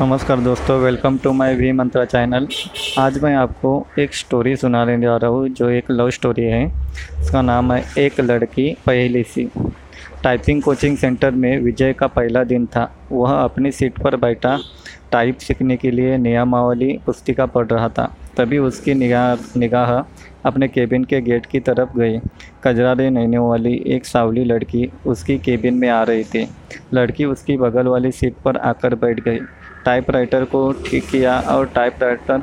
नमस्कार दोस्तों welcome to my V Mantra channel आज मैं आपको एक स्टोरी सुनाने जा रहा हूँ, जो एक लव स्टोरी है। उसका नाम है एक लड़की पहली सी। टाइपिंग कोचिंग सेंटर में विजय का पहला दिन था। वह अपनी सीट पर बैठा टाइप सीखने के लिए नियमावली पुस्तिका पढ़ रहा था। तभी उसकी निगाह निगाह अपने केबिन के गेट की तरफ़ गई। कजरारे नैनों वाली एक सावली लड़की उसकी केबिन में आ रही थी। लड़की उसकी बगल वाली सीट पर आकर बैठ गई। टाइपराइटर को ठीक किया और टाइपराइटर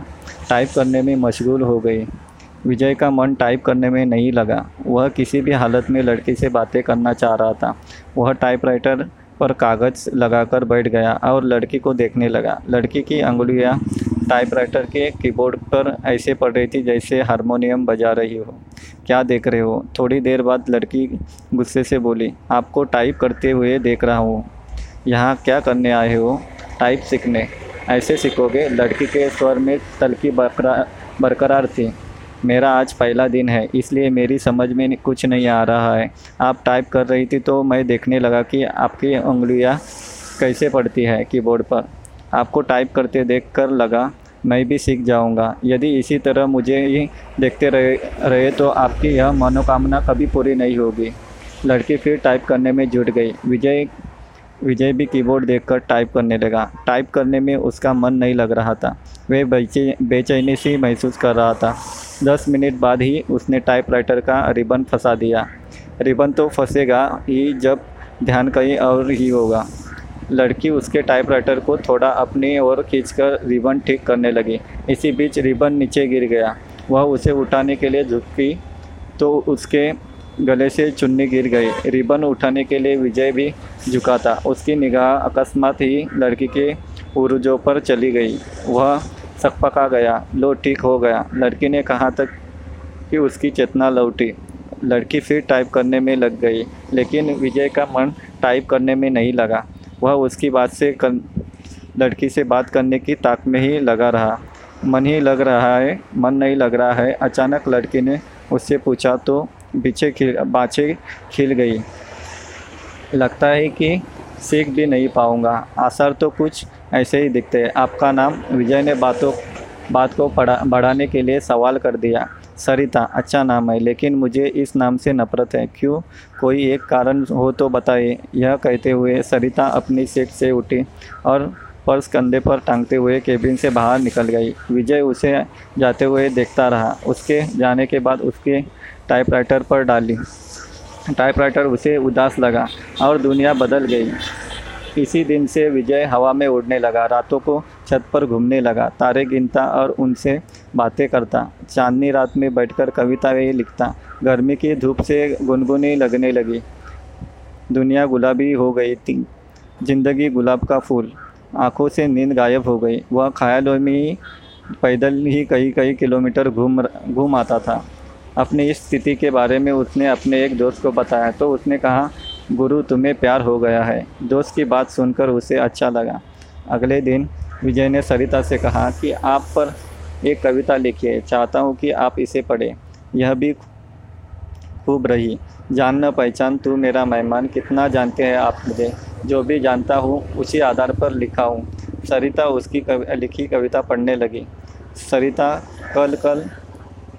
टाइप करने में मशगूल हो गई। विजय का मन टाइप करने में नहीं लगा। वह किसी भी हालत में लड़की से बातें करना चाह रहा था। वह टाइपराइटर पर कागज़ लगाकर बैठ गया और लड़की को देखने लगा। लड़की की अंगुलियाँ टाइपराइटर के कीबोर्ड पर ऐसे पड़ रही थी जैसे हारमोनियम बजा रही हो। क्या देख रहे हो? थोड़ी देर बाद लड़की गुस्से से बोली, आपको टाइप करते हुए देख रहा हूँ। यहाँ क्या करने आए हो? टाइप सीखने। ऐसे सीखोगे, लड़की के स्वर में तलकी बरकरार बरकरार थी। मेरा आज पहला दिन है, इसलिए मेरी समझ में कुछ नहीं आ रहा है। आप टाइप कर रही थी तो मैं देखने लगा कि आपकी उंगलियाँ कैसे पड़ती है कीबोर्ड पर। आपको टाइप करते देख कर लगा, मैं भी सीख जाऊँगा। यदि इसी तरह मुझे ही देखते रहे रहे तो आपकी यह मनोकामना कभी पूरी नहीं होगी। लड़की फिर टाइप करने में जुट गई। विजय विजय भी कीबोर्ड देखकर टाइप करने लगा। टाइप करने में उसका मन नहीं लग रहा था। वह बेचे, बेचैनी सी महसूस कर रहा था। दस मिनट बाद ही उसने टाइपराइटर का रिबन फंसा दिया। रिबन तो फंसेगा ही जब ध्यान कहीं और ही होगा। लड़की उसके टाइपराइटर को थोड़ा अपनी ओर खींचकर रिबन ठीक करने लगी। इसी बीच रिबन नीचे गिर गया। वह उसे उठाने के लिए झुकी तो उसके गले से चुन्नी गिर गई। रिबन उठाने के लिए विजय भी झुका था। उसकी निगाह अकस्मात ही लड़की के उर्जों पर चली गई। वह सकपका गया। लो ठीक हो गया। लड़की ने कहा तक कि उसकी चेतना लौटी। लड़की फिर टाइप करने में लग गई लेकिन विजय का मन टाइप करने में नहीं लगा। वह उसकी बात से कर, लड़की से बात करने की ताक में ही लगा रहा। मन ही लग रहा है मन नहीं लग रहा है। अचानक लड़की ने उससे पूछा तो पीछे खिल, बाछे खिल गई। लगता है कि सीख भी नहीं पाऊँगा। आसार तो कुछ ऐसे ही दिखते हैं। आपका नाम विजय ने बातों, बात को पढ़ा, बढ़ाने के लिए सवाल कर दिया। सरिता अच्छा नाम है, लेकिन मुझे इस नाम से नफरत है। क्यों? कोई एक कारण हो तो बताइए। यह कहते हुए सरिता अपनी सीट से उठी और पर्स कंधे पर टांगते हुए केबिन से बाहर निकल गई। विजय उसे जाते हुए देखता रहा। उसके जाने के बाद उसके टाइपराइटर पर डाली। टाइपराइटर उसे उदास लगा और दुनिया बदल गई। इसी दिन से विजय हवा में उड़ने लगा, रातों को छत पर घूमने लगा, तारे गिनता और उनसे बातें करता। चांदनी रात में बैठकर कविता कविताएँ लिखता। गर्मी की धूप से गुनगुनी लगने लगी। दुनिया गुलाबी हो गई थी। ज़िंदगी गुलाब का फूल। आँखों से नींद गायब हो गई। वह ख्यालों में पैदल ही कई कई किलोमीटर घूम घूम आता था। अपनी इस स्थिति के बारे में उसने अपने एक दोस्त को बताया तो उसने कहा, गुरु, तुम्हें प्यार हो गया है। दोस्त की बात सुनकर उसे अच्छा लगा। अगले दिन विजय ने सरिता से कहा कि आप पर एक कविता लिखिए, चाहता हूँ कि आप इसे पढ़ें। यह भी खूब रही। जानना पहचान तू मेरा मेहमान कितना जानते हैं आप मुझे। जो भी जानता हूँ उसी आधार पर लिखा हूँ। सरिता उसकी कवि, लिखी कविता पढ़ने लगी। सरिता कल कल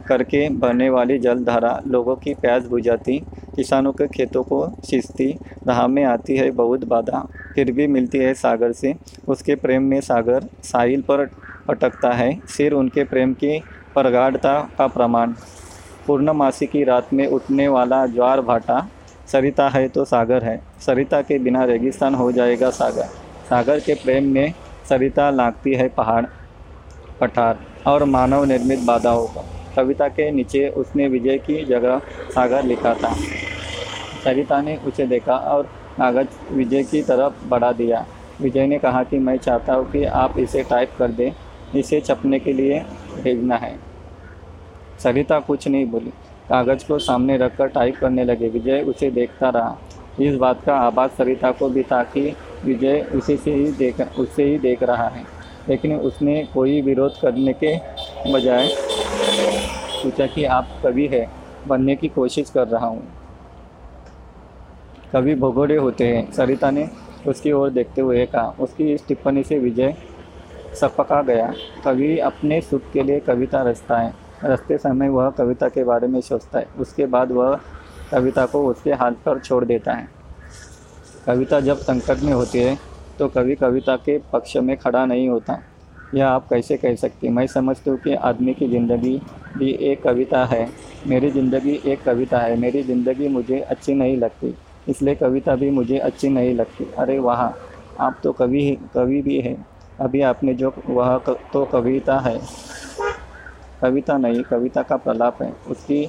करके बहने वाली जलधारा लोगों की प्यास बुझाती किसानों के खेतों को सींचती राह में आती है बहुत बाधा फिर भी मिलती है सागर से। उसके प्रेम में सागर साहिल पर अटकता है सिर उनके प्रेम की प्रगाढ़ता का प्रमाण। पूर्णमासी की रात में उठने वाला ज्वार भाटा सरिता है तो सागर है। सरिता के बिना रेगिस्तान हो जाएगा सागर। सागर के प्रेम में सरिता लागती है पहाड़, पठार और मानव निर्मित बाधाओं का। कविता के नीचे उसने विजय की जगह सागर लिखा था। सरिता ने उसे देखा और कागज़ विजय की तरफ़ बढ़ा दिया। विजय ने कहा कि मैं चाहता हूँ कि आप इसे टाइप कर दें। इसे छपने के लिए भेजना है। सरिता कुछ नहीं बोली। कागज़ को सामने रखकर टाइप करने लगे। विजय उसे देखता रहा। इस बात का आभास सरिता को भी था कि विजय उसी से ही देख उससे ही देख रहा है। लेकिन उसने कोई विरोध करने के बजाय पूछा कि आप कवि है, बनने की कोशिश कर रहा हूँ। कवि भगोड़े होते हैं, सरिता ने उसकी ओर देखते हुए कहा। उसकी इस टिप्पणी से विजय सपका गया। कवि अपने सुख के लिए कविता रचता है। रचते समय वह कविता के बारे में सोचता है। उसके बाद वह कविता को उसके हाथ पर छोड़ देता है। कविता जब संकट में होती है तो कवि कविता के पक्ष में खड़ा नहीं होता। यह आप कैसे कह सकते मैं समझती हूँ कि आदमी की ज़िंदगी भी एक कविता है। मेरी ज़िंदगी एक कविता है। मेरी ज़िंदगी मुझे अच्छी नहीं लगती, इसलिए कविता भी मुझे अच्छी नहीं लगती। अरे वाह, आप तो कवि कवि भी है। अभी आपने जो वह तो कविता है। कविता नहीं, कविता का प्रलाप है, उसकी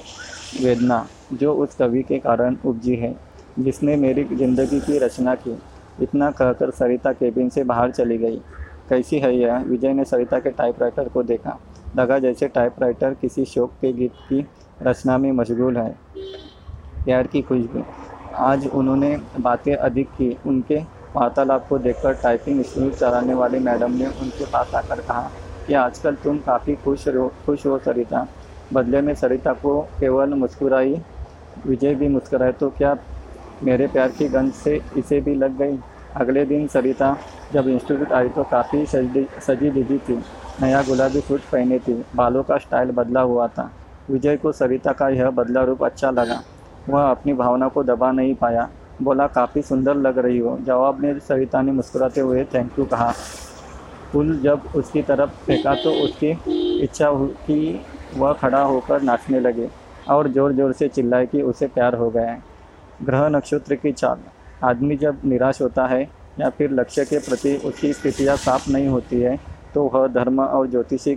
वेदना, जो उस कवि के कारण उपजी है, जिसने मेरी ज़िंदगी की रचना की। इतना कहकर सरिता केबिन से बाहर चली गई। कैसी है यह? विजय ने सरिता के टाइपराइटर को देखा। लगा जैसे टाइपराइटर किसी शोक के गीत की रचना में मशगूल है। प्यार की खुशबू। आज उन्होंने बातें अधिक की। उनके वार्तालाप को देखकर टाइपिंग स्कूल चलाने वाली मैडम ने उनके पास आकर कहा कि आजकल तुम काफ़ी खुश हो खुश हो सरिता। बदले में सरिता को केवल मुस्कुराई, विजय भी मुस्कुराए तो क्या मेरे प्यार की गंध से इसे भी लग गई? अगले दिन सरिता जब इंस्टीट्यूट आई तो काफ़ी सजी सजी दीदी थी, नया गुलाबी सूट पहने थी, बालों का स्टाइल बदला हुआ था। विजय को सरिता का यह बदला रूप अच्छा लगा। वह अपनी भावना को दबा नहीं पाया। बोला, काफ़ी सुंदर लग रही हो। जवाब में सरिता ने मुस्कुराते हुए थैंक यू कहा। फूल जब उसकी तरफ़ फेंका तो उसकी इच्छा कि वह खड़ा होकर नाचने लगे और ज़ोर ज़ोर से चिल्लाए कि उसे प्यार हो गया है। ग्रह नक्षत्र की चाल। आदमी जब निराश होता है या फिर लक्ष्य के प्रति उसकी स्थितियाँ साफ़ नहीं होती है तो वह धर्म और ज्योतिषी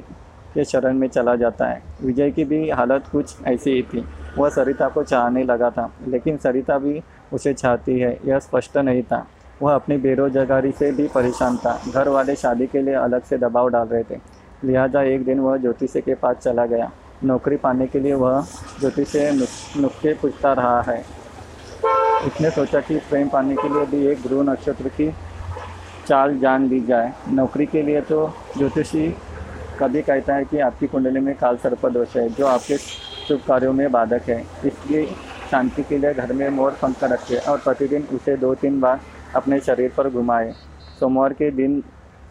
के शरण में चला जाता है। विजय की भी हालत कुछ ऐसी ही थी। वह सरिता को चाहने लगा था, लेकिन सरिता भी उसे चाहती है, यह स्पष्ट नहीं था। वह अपनी बेरोजगारी से भी परेशान था। घर वाले शादी के लिए अलग से दबाव डाल रहे थे। लिहाजा एक दिन वह ज्योतिषी के पास चला गया। नौकरी पाने के लिए वह ज्योतिष से नुस्खे पूछता रहा है। उसने सोचा कि प्रेम पाने के लिए भी एक ध्रुव नक्षत्र की चाल जान ली जाए। नौकरी के लिए तो ज्योतिषी कभी कहता है कि आपकी कुंडली में काल सर्प दोष है, जो आपके शुभ कार्यों में बाधक है। इसलिए शांति के लिए घर में मोर पंख रखे और प्रतिदिन उसे दो तीन बार अपने शरीर पर घुमाए। सोमवार के दिन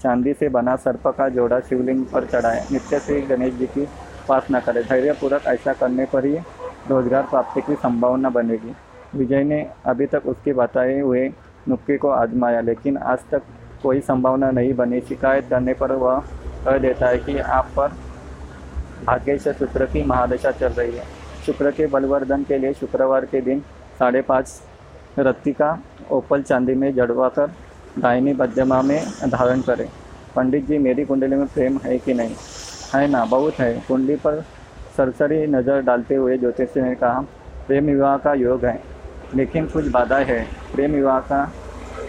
चांदी से बना सर्प का जोड़ा शिवलिंग पर चढ़ाए। नित्य से गणेश जी की उपासना करें। धैर्यपूर्वक ऐसा करने पर ही रोज़गार प्राप्ति की संभावना बनेगी। विजय ने अभी तक उसके बताए हुए नुक्के को आजमाया, लेकिन आज तक कोई संभावना नहीं बनी। शिकायत करने पर वह कह देता है कि आप पर भाग्य से शुक्र की महादशा चल रही है। शुक्र के बलवर्धन के लिए शुक्रवार के दिन साढ़े पाँच रत्ती का ओपल चांदी में जड़वा कर दाहिनी बद्यमा में धारण करें। पंडित जी, मेरी कुंडली में प्रेम है कि नहीं? है ना, बहुत है। कुंडली पर सरसरी नज़र डालते हुए ज्योतिष ने कहा, प्रेम विवाह का योग है। लेकिन कुछ बाधाएँ है। प्रेम विवाह का,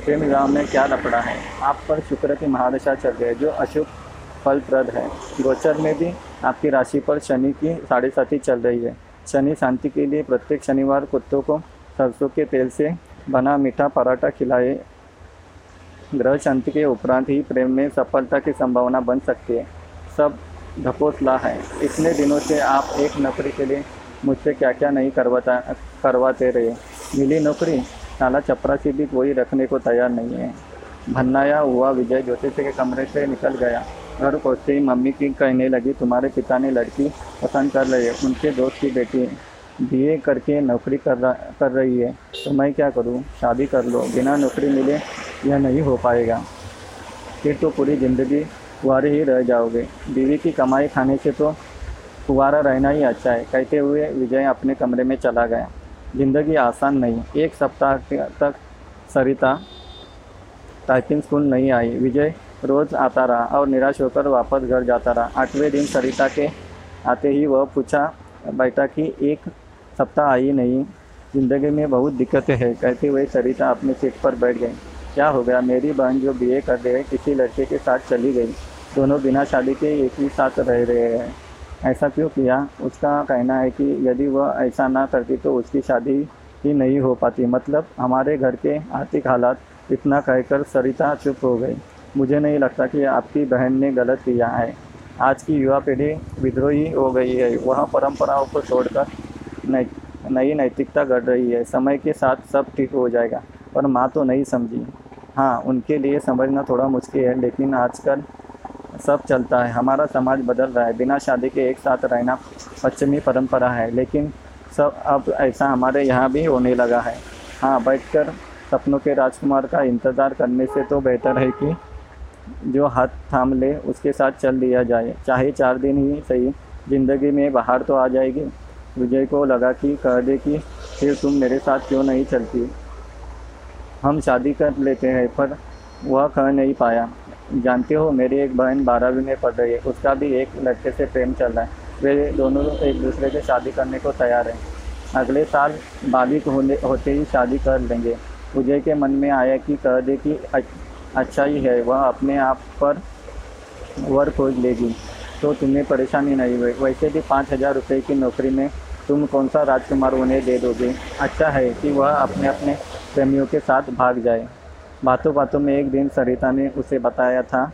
प्रेम विवाह में क्या लपड़ा है? आप पर शुक्र की महादशा चल रही है, जो अशुभ फलप्रद है। गोचर में भी आपकी राशि पर शनि की साढ़े साथी चल रही है। शनि शांति के लिए प्रत्येक शनिवार कुत्तों को सरसों के तेल से बना मीठा पराठा खिलाए। ग्रह शांति के उपरांत ही प्रेम में सफलता की संभावना बन सकती है। सब ढकोसला है। इतने दिनों से आप एक नौकरी के लिए मुझसे क्या क्या नहीं करवाता, करवाते रहे। मिली नौकरी? साला चपरासी भी कोई रखने को तैयार नहीं है। भन्नाया हुआ विजय ज्योतिष के कमरे से निकल गया। घर पहुँचते ही मम्मी की कहने लगी, तुम्हारे पिता ने लड़की पसंद कर रही है। उनके दोस्त की बेटी बीए करके नौकरी कर रहा, कर रही है तो मैं क्या करूँ? शादी कर लो। बिना नौकरी मिले यह नहीं हो पाएगा। फिर तो पूरी ज़िंदगी कुआरे ही रह जाओगे। बीवी की कमाई खाने से तो कुआरा रहना ही अच्छा है। कहते हुए विजय अपने कमरे में चला गया। ज़िंदगी आसान नहीं। एक सप्ताह तक सरिता टाइपिंग स्कूल नहीं आई। विजय रोज़ आता रहा और निराश होकर वापस घर जाता रहा। आठवें दिन सरिता के आते ही वह पूछा बैठा कि एक सप्ताह आई नहीं। ज़िंदगी में बहुत दिक्कतें हैं। कहते हुए सरिता अपनी सीट पर बैठ गई। क्या हो गया? मेरी बहन जो बीए कर रहे हैं, किसी लड़के के साथ चली गई। दोनों बिना शादी के एक ही साथ रह रहे हैं। ऐसा क्यों किया? उसका कहना है कि यदि वह ऐसा ना करती तो उसकी शादी ही नहीं हो पाती। मतलब हमारे घर के आर्थिक हालात इतना कहकर सरिता चुप हो गई। मुझे नहीं लगता कि आपकी बहन ने गलत किया है। आज की युवा पीढ़ी विद्रोही हो गई है। वह परंपराओं को छोड़कर नई नई नैतिकता गढ़ रही है। समय के साथ सब ठीक हो जाएगा, पर माँ तो नहीं समझी। हाँ उनके लिए समझना थोड़ा मुश्किल है, लेकिन आजकल सब चलता है। हमारा समाज बदल रहा है। बिना शादी के एक साथ रहना पश्चिमी परंपरा है, लेकिन सब अब ऐसा हमारे यहाँ भी होने लगा है। हाँ बैठकर सपनों के राजकुमार का इंतज़ार करने से तो बेहतर है कि जो हाथ थाम ले, उसके साथ चल दिया जाए। चाहे चार दिन ही सही ज़िंदगी में बाहर तो आ जाएगी विजय को लगा कि कह दे कि फिर तुम मेरे साथ क्यों नहीं चलती? हम शादी कर लेते हैं, पर वह कह नहीं पाया। जानते हो, मेरी एक बहन बारहवीं में पढ़ रही है। उसका भी एक लड़के से प्रेम चल रहा है। वे दोनों एक दूसरे से शादी करने को तैयार हैं। अगले साल बालिक होने, होते ही शादी कर लेंगे। विजय के मन में आया कि कह दे कि अच्छा ही है। वह अपने आप पर वर खोज लेगी। तो तुम्हें परेशानी नहीं हुई। वैसे भी पाँच हज़ार रुपये की नौकरी में तुम कौन सा राजकुमार उन्हें दे दोगे? अच्छा है कि वह अपने अपने प्रेमियों के साथ भाग जाए। बातों बातों में एक दिन सरिता ने उसे बताया था,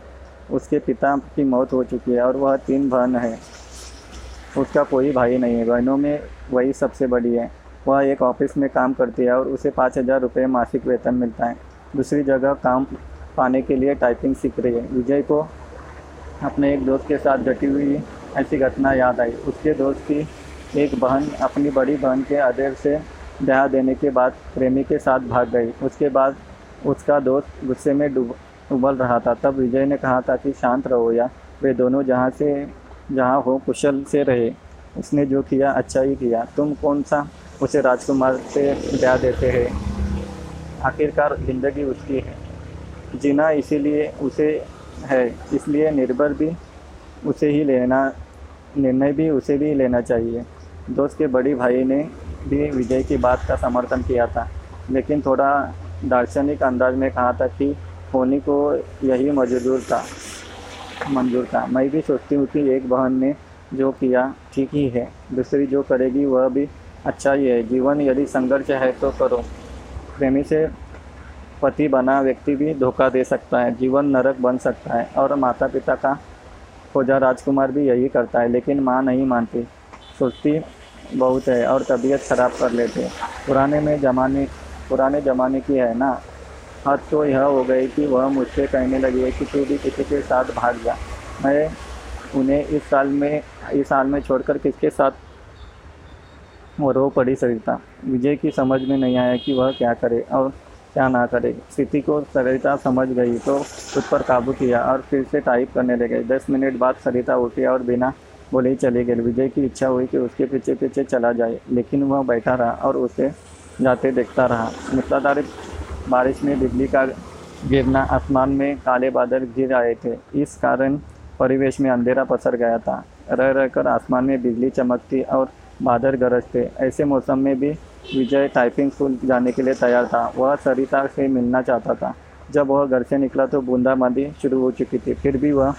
उसके पिता की मौत हो चुकी है और वह तीन बहन है। उसका कोई भाई नहीं है। बहनों में वही सबसे बड़ी है। वह एक ऑफ़िस में काम करती है और उसे पाँच हज़ार रुपये मासिक वेतन मिलता है। दूसरी जगह काम पाने के लिए टाइपिंग सीख रही है। विजय को अपने एक दोस्त के साथ घटी हुई ऐसी घटना याद आई। उसके दोस्त की एक बहन अपनी बड़ी बहन के आदेश से दया देने के बाद प्रेमी के साथ भाग गई। उसके बाद उसका दोस्त गुस्से में उबल रहा था। तब विजय ने कहा था कि शांत रहो या वे दोनों जहाँ से, जहाँ हो कुशल से रहे। उसने जो किया अच्छा ही किया। तुम कौन सा उसे राजकुमार से ब्याह देते हैं? आखिरकार ज़िंदगी उसकी है। जीना इसीलिए उसे है, इसलिए निर्भर भी उसे ही लेना, निर्णय भी उसे भी लेना चाहिए। दोस्त के बड़ी भाई ने भी विजय की बात का समर्थन किया था, लेकिन थोड़ा दार्शनिक अंदाज में कहा था कि होनी को यही मजदूर था, मंजूर था। मैं भी सोचती हूँ कि एक बहन ने जो किया, ठीक ही है। दूसरी जो करेगी, वह भी अच्छा ही है। जीवन यदि संघर्ष है तो करो। प्रेमी से पति बना, व्यक्ति भी धोखा दे सकता है, जीवन नरक बन सकता है और माता पिता का खोजा राजकुमार भी यही करता है, लेकिन माँ नहीं मानती। सुस्ती बहुत है और तबीयत ख़राब कर लेते पुराने में ज़माने, पुराने ज़माने की है ना? हद तो यह हो गई कि वह मुझसे कहने लगी है कि तू भी किसी के साथ भाग जा। मैं उन्हें इस साल में, इस साल में छोड़कर किसके साथ वो रो पड़ी सरिता? विजय की समझ में नहीं आया कि वह क्या करे और क्या ना करे। स्थिति को सरिता समझ गई तो खुद पर काबू किया और फिर से टाइप करने लगे। दस मिनट बाद सरिता उठी और बिना बोले ही चली गई। विजय की इच्छा हुई कि उसके पीछे पीछे चला जाए, लेकिन वह बैठा रहा और उसे जाते देखता रहा। मूसलाधार बारिश में बिजली का गिरना आसमान में काले बादल गिर आए थे। इस कारण परिवेश में अंधेरा पसर गया था। रह रहकर आसमान में बिजली चमकती और बादल गरजते। ऐसे मौसम में भी विजय टाइपिंग स्कूल जाने के लिए तैयार था। वह सरिता से मिलना चाहता था। जब वह घर से निकला तो बूंदाबांदी शुरू हो चुकी थी। फिर भी वह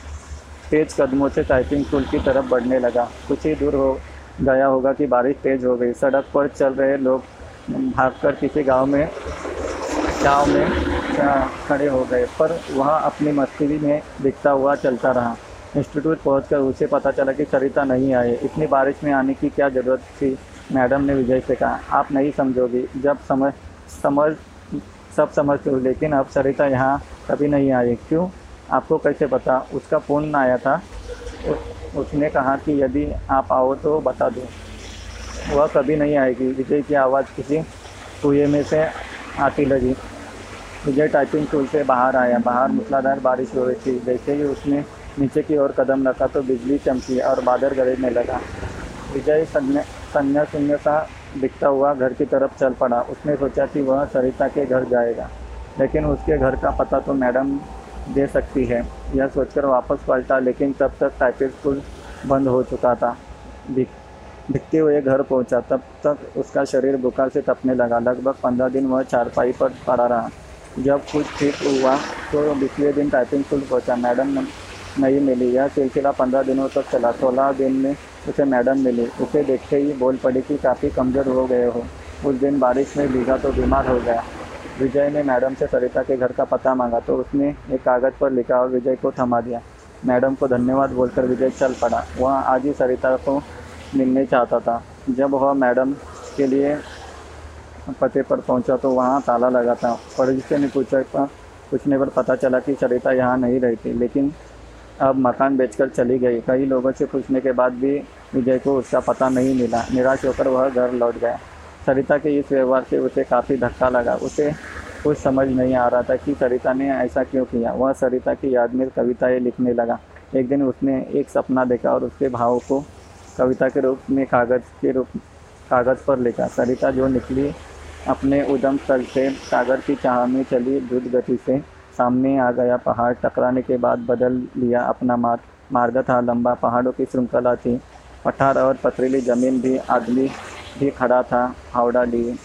तेज कदमों से टाइपिंग स्कूल की तरफ़ बढ़ने लगा। कुछ ही दूर हो गया होगा कि बारिश तेज हो गई। सड़क पर चल रहे लोग भागकर किसी गाँव में गाँव में खड़े हो गए। पर वह अपनी मस्ती में दिखता हुआ चलता रहा। इंस्टीट्यूट पहुंचकर उसे पता चला कि सरिता नहीं आए। इतनी बारिश में आने की क्या ज़रूरत थी? मैडम ने विजय से कहा, आप नहीं समझोगी, जब समझ समझ, सब समझते हो, लेकिन अब सरिता यहाँ कभी नहीं आई। क्यों? आपको कैसे पता? उसका फ़ोन आया था। उसने कहा कि यदि आप आओ तो बता दो। वह कभी नहीं आएगी। विजय की आवाज़ किसी कुएँ में से आती लगी। विजय टाइपिंग टूल से बाहर आया। बाहर मूसलाधार बारिश हो रही थी। जैसे ही उसने नीचे की ओर कदम रखा तो बिजली चमकी और बादल गरजने लगा। विजय संन्या शून्य सा दिखता हुआ घर की तरफ़ चल पड़ा। उसने सोचा कि वह सरिता के घर जाएगा, लेकिन उसके घर का पता तो मैडम दे सकती है। यह सोचकर वापस पलटा, लेकिन तब तक टाइपिंग स्कूल बंद हो चुका था। दिखते हुए घर पहुँचा, तब तक उसका शरीर बुखार से तपने लगा। लगभग पंद्रह दिन वह चारपाई पर पड़ा रहा। जब कुछ ठीक हुआ तो बीसवें दिन टाइपिंग स्कूल पहुँचा। मैडम नहीं मिली। यह सिलसिला पंद्रह दिनों तक चला। सोलह दिन में उसे मैडम मिली। उसे देखते ही बोल पड़ी कि काफ़ी कमज़ोर हो गए हो। उस दिन बारिश में भीगा तो बीमार हो गया। विजय ने मैडम से सरिता के घर का पता मांगा तो उसने एक कागज़ पर लिखा और विजय को थमा दिया। मैडम को धन्यवाद बोलकर विजय चल पड़ा। वह आज ही सरिता को मिलने चाहता था। जब वह मैडम के लिए पते पर पहुँचा तो वहाँ ताला लगा था। पड़ोसी ने पूछा पूछने पर पता चला कि सरिता यहाँ नहीं रहती। लेकिन अब मकान बेचकर चली गई। कई लोगों से पूछने के बाद भी विजय को उसका पता नहीं मिला। निराश होकर वह घर लौट गया। सरिता के इस व्यवहार से उसे काफ़ी धक्का लगा। उसे कुछ समझ नहीं आ रहा था कि सरिता ने ऐसा क्यों किया। वह सरिता की याद में कविताएँ लिखने लगा। एक दिन उसने एक सपना देखा और उसके भाव को कविता के रूप में कागज़ के रूप, कागज़ पर लिखा। सरिता जो निकली अपने उदम स्थल से सागर की चाह में चली, द्रुत गति से सामने आ गया पहाड़। टकराने के बाद बदल लिया अपना मार्ग। मार्ग था लंबा पहाड़ों की श्रृंखला थी। पठार और पथरीली ज़मीन भी आदमी भी खड़ा था। हावड़ा लिए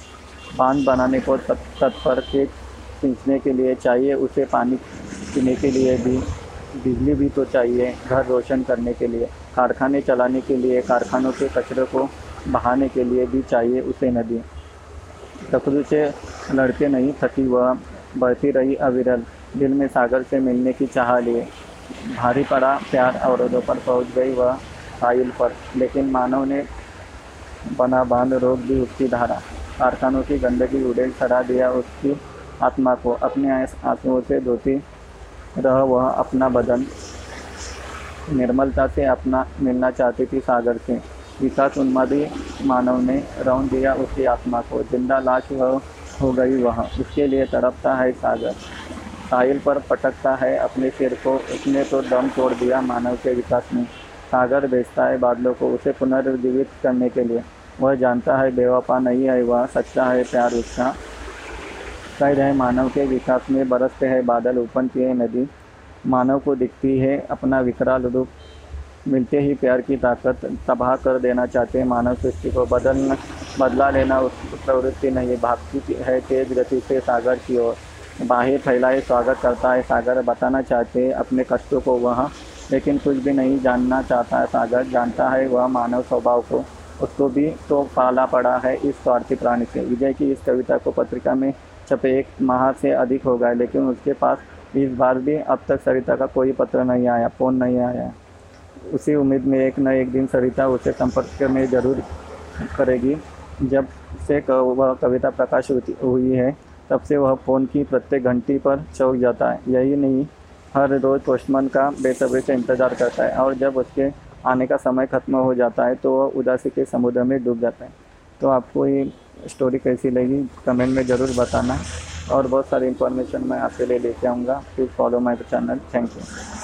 बाँध बनाने को तत्पर के खींचने के लिए चाहिए, उसे पानी पीने के लिए भी। बिजली भी तो चाहिए, घर रोशन करने के लिए। कारखाने चलाने के लिए, कारखानों के कचरे को बहाने के लिए भी चाहिए उसे नदी। तकरू से लड़के नहीं थकी, वह बढ़ती रही अविरल। दिल में सागर से मिलने की चाह लिए। भारी पड़ा प्यार अवरोधों पर पहुँच गई वह साइल पर, लेकिन मानव ने बना बाँध रोक दी उसकी धारा। कारखानों की गंदगी उड़ेल चढ़ा दिया उसकी आत्मा को। अपने आंसुओं से धोती रह वह अपना बदन। निर्मलता से अपना मिलना चाहती थी सागर से। विकास उन्मादी मानव ने रौन दिया उसकी आत्मा को। ज़िंदा लाश वह हो गई वह। उसके लिए तड़पता है सागर। साहिल पर पटकता है अपने सिर को। उसने तो दम तोड़ दिया मानव के विकास में। सागर भेजता है बादलों को उसे पुनर्जीवित करने के लिए। वह जानता है बेवफा नहीं है वह, सच्चा है प्यार उसका। कैद है, मानव के विकास में बरसते हैं बादल उपन की नदी। मानव को दिखती है अपना विकराल रूप मिलते ही प्यार की ताकत तबाह कर देना चाहते हैं। मानव सृष्टि को बदलना, बदला लेना उस प्रवृत्ति नहीं। भागती है तेज गति से सागर की ओर। बाहर फैलाए, स्वागत करता है। सागर बताना चाहते अपने कष्टों को वह, लेकिन कुछ भी नहीं जानना चाहता है सागर। जानता है वह मानव स्वभाव को, उसको भी तो पाला पड़ा है इस स्वार्थी प्राणी से। विजय की इस कविता को पत्रिका में छपे एक माह से अधिक हो गए, लेकिन उसके पास इस बार भी अब तक सरिता का कोई पत्र नहीं आया, फ़ोन नहीं आया। उसी उम्मीद में एक न एक दिन सरिता उसे संपर्क में ज़रूर करेगी, जब से वह कविता प्रकाश हुई है। तब से वह फ़ोन की प्रत्येक घंटी पर चौक जाता है। यही नहीं, हर रोज़ पोस्टमैन का बेसब्री से इंतज़ार करता है और जब उसके आने का समय ख़त्म हो जाता है तो वह उदासी के समुद्र में डूब जाता है। तो आपको ये स्टोरी कैसी लगी? कमेंट में ज़रूर बताना और बहुत सारी इन्फॉर्मेशन मैं आपके लिए लेके आऊँगा। Please follow my channel thank you